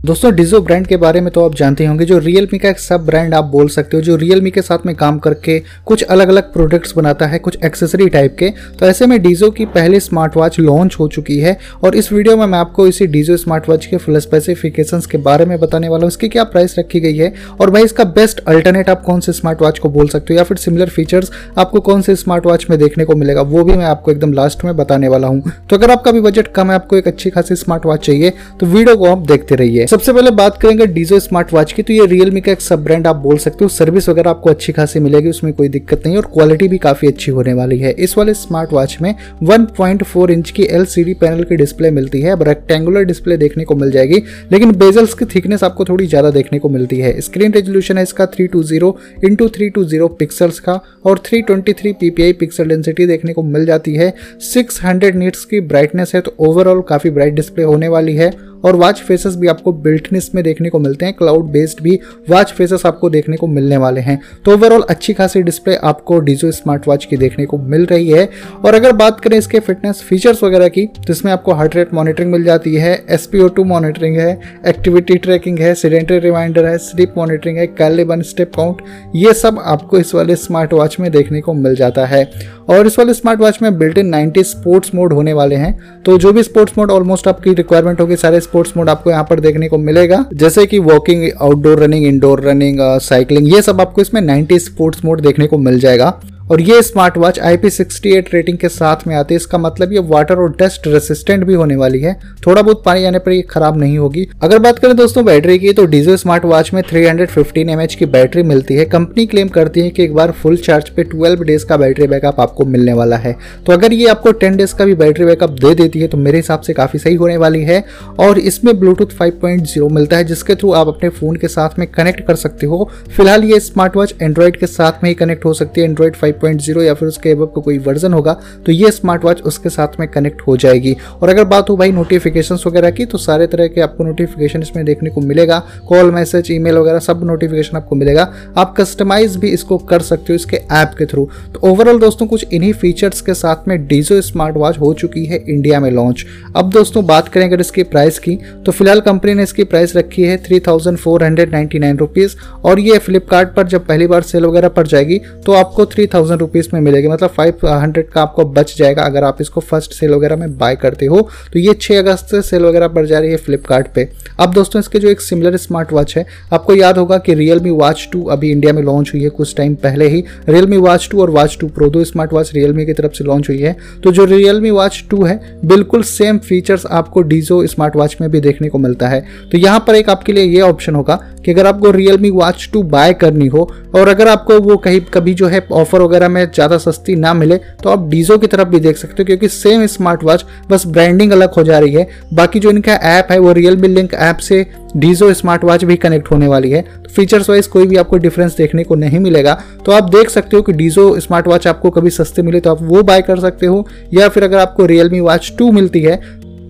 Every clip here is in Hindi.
दोस्तों डिजो ब्रांड के बारे में तो आप जानते होंगे, जो रियलमी का एक सब ब्रांड आप बोल सकते हो, जो रियलमी के साथ में काम करके कुछ अलग अलग प्रोडक्ट्स बनाता है, कुछ एक्सेसरी टाइप के तो ऐसे में डीजो की पहली स्मार्ट वॉच लॉन्च हो चुकी है। और इस वीडियो में मैं आपको इसी डीजो स्मार्ट वॉच के फुल स्पेसिफिकेशन के बारे में बताने वाला हूँ, इसकी क्या प्राइस रखी गई है, और भाई इसका बेस्ट अल्टरनेट आप कौन से स्मार्ट वॉच को बोल सकते हो, या फिर सिमिलर फीचर्स आपको कौन से स्मार्ट वॉच में देखने को मिलेगा, वो भी मैं आपको एकदम लास्ट में बताने वाला हूँ। तो अगर आपका भी बजट कम है, आपको एक अच्छी खासी स्मार्ट वॉच चाहिए तो वीडियो को आप देखते रहिए। सबसे पहले बात करेंगे डीजो स्मार्ट वॉच की। तो ये रियलमी का एक सब ब्रांड आप बोल सकते हो। सर्विस वगैरह आपको अच्छी खासी मिलेगी, उसमें कोई दिक्कत नहीं और क्वालिटी भी काफ़ी अच्छी होने वाली है। इस वाले स्मार्ट वॉच में 1.4 इंच की एलसीडी पैनल की डिस्प्ले मिलती है। अब रेक्टेंगुलर डिस्प्ले देखने को मिल जाएगी, लेकिन बेजल्स की थिकनेस आपको थोड़ी ज़्यादा देखने को मिलती है। स्क्रीन रेजोल्यूशन है इसका three two zero into three two zero pixels का और three twenty three PPI pixel density देखने को मिल जाती है। सिक्स हंड्रेड नीट्स की ब्राइटनेस है तो ओवरऑल काफ़ी ब्राइट डिस्प्ले होने वाली है। और वॉच फेसेस भी आपको बिल्टनेस में देखने को मिलते हैं क्लाउड बेस्ड भी वॉच फेसेस आपको देखने को मिलने वाले हैं। तो ओवरऑल अच्छी खासी डिस्प्ले आपको डीजो स्मार्ट वॉच की देखने को मिल रही है। और अगर बात करें इसके फिटनेस फीचर्स वगैरह की तो इसमें आपको हार्ट रेट मॉनिटरिंग मिल जाती है एस मॉनिटरिंग है एक्टिविटी ट्रैकिंग है सीडेंटरी रिमाइंडर है स्लीप मॉनिटरिंग है कैलिबन स्टेप काउंट ये सब आपको इस वाले स्मार्ट वॉच में देखने को मिल जाता है। और इस वाले स्मार्ट वॉच में built in ninety sports mode होने वाले हैं। तो जो भी स्पोर्ट्स मोड ऑलमोस्ट आपकी रिक्वायरमेंट होगी, सारे स्पोर्ट्स मोड आपको यहाँ पर देखने को मिलेगा। जैसे कि walking outdoor running indoor running cycling ये सब आपको इसमें 90 स्पोर्ट्स मोड देखने को मिल जाएगा। और ये स्मार्ट वॉच IP68 रेटिंग के साथ में आती है। इसका मतलब ये वाटर और डस्ट रेसिस्टेंट भी होने वाली है। थोड़ा बहुत पानी आने पर ये खराब नहीं होगी। अगर बात करें दोस्तों बैटरी की तो डीजो स्मार्ट वॉच में 315 mAh की बैटरी मिलती है। कंपनी क्लेम करती है कि एक बार फुल चार्ज पे 12 डेज़ का बैटरी बैकअप आपको मिलने वाला है। तो अगर ये आपको 10 डेज़ का भी बैटरी बैकअप दे देती है तो मेरे हिसाब से काफ़ी सही होने वाली है। और इसमें ब्लूटूथ 5.0 मिलता है, जिसके थ्रू आप अपने फ़ोन के साथ में कनेक्ट कर सकते हो। फ़िलहाल ये स्मार्ट वॉच एंड्रॉइड के साथ में ही कनेक्ट हो सकती है। एंड्रॉइड फाइव 5.0 या फिर उसके अब का कोई वर्जन होगा तो ये स्मार्ट वॉच उसके साथ में कनेक्ट हो जाएगी। और अगर बात हो भाई नोटिफिकेशन वगैरह की तो सारे तरह के आपको नोटिफिकेशन इसमें देखने को मिलेगा। कॉल मैसेज ईमेल वगैरह सब नोटिफिकेशन आपको मिलेगा। आप कस्टमाइज भी इसको कर सकते हो इसके ऐप के थ्रू तो ओवरऑल दोस्तों, कुछ इन्हीं फीचर्स के साथ में डीजो स्मार्ट वॉच हो चुकी है इंडिया में लॉन्च अब दोस्तों, बात करें अगर इसकी प्राइस की तो फ़िलहाल कंपनी ने इसकी प्राइस रखी है three thousand four hundred ninety nine rupees और ये फ्लिपकार्ट पर जब पहली बार सेल वगैरह पड़ जाएगी तो आपको थ्री थाउज़ेंड रुपीज़ में मिलेगी मतलब फाइव हंड्रेड का आपको बच जाएगा अगर आप इसको फ़र्स्ट सेल वगैरह में बाय करते हो। तो ये छः अगस्त से सेल वगैरह पड़ जा रही है फ्लिपकार्ट पे। अब दोस्तों, इसके जो एक सिमिलर स्मार्ट वॉच है, आपको याद होगा कि रियल मी वॉच टू अभी इंडिया में लॉन्च हुई है कुछ टाइम पहले ही। रियल मी वॉच टू और वॉच टू प्रो दो स्मार्ट वॉच रियल मी की तरफ़ से लॉन्च हुई है। तो जो रियल मी वॉच टू है, बिल्कुल सेम फीचर्स आपको डीजो स्मार्ट वॉच में भी देखने को मिलता है। तो यहाँ पर एक आपके लिए ये ऑप्शन होगा कि अगर आपको Realme watch two buy करनी हो, और अगर आपको वो कहीं कभी जो है ऑफ़र वगैरह में ज़्यादा सस्ती ना मिले तो आप डीजो की तरफ़ भी देख सकते हो, क्योंकि सेम स्मार्ट वॉच बस ब्रांडिंग अलग हो जा रही है। बाकी जो इनका ऐप है, वो रियल मी लिंक ऐप से डीजो स्मार्ट वॉच भी कनेक्ट होने वाली है। तो फीचर्स वाइज कोई भी आपको डिफरेंस देखने को नहीं मिलेगा। तो आप देख सकते हो कि डीजो स्मार्ट वॉच आपको कभी सस्ते मिले तो आप वो बाय कर सकते हो। या फिर अगर आपको रियलमी वॉच टू मिलती है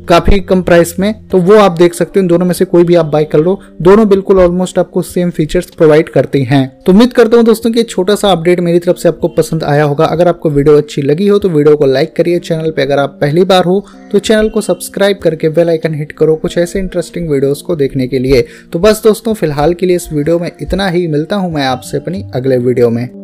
काफ़ी कम प्राइस में तो वो आप देख सकते हो दोनों में से कोई भी आप बाय कर लो। दोनों बिल्कुल ऑलमोस्ट आपको सेम फीचर्स प्रोवाइड करती हैं। तो उम्मीद करता हूँ दोस्तों कि छोटा सा अपडेट मेरी तरफ़ से आपको पसंद आया होगा। अगर आपको वीडियो अच्छी लगी हो तो वीडियो को लाइक करिए। चैनल पे अगर आप पहली बार हो तो चैनल को सब्सक्राइब करके बेल आइकन हिट करो कुछ ऐसे इंटरेस्टिंग वीडियोस को देखने के लिए। तो बस दोस्तों, फ़िलहाल के लिए इस वीडियो में इतना ही। मिलता हूँ मैं आपसे अपनी अगले वीडियो में।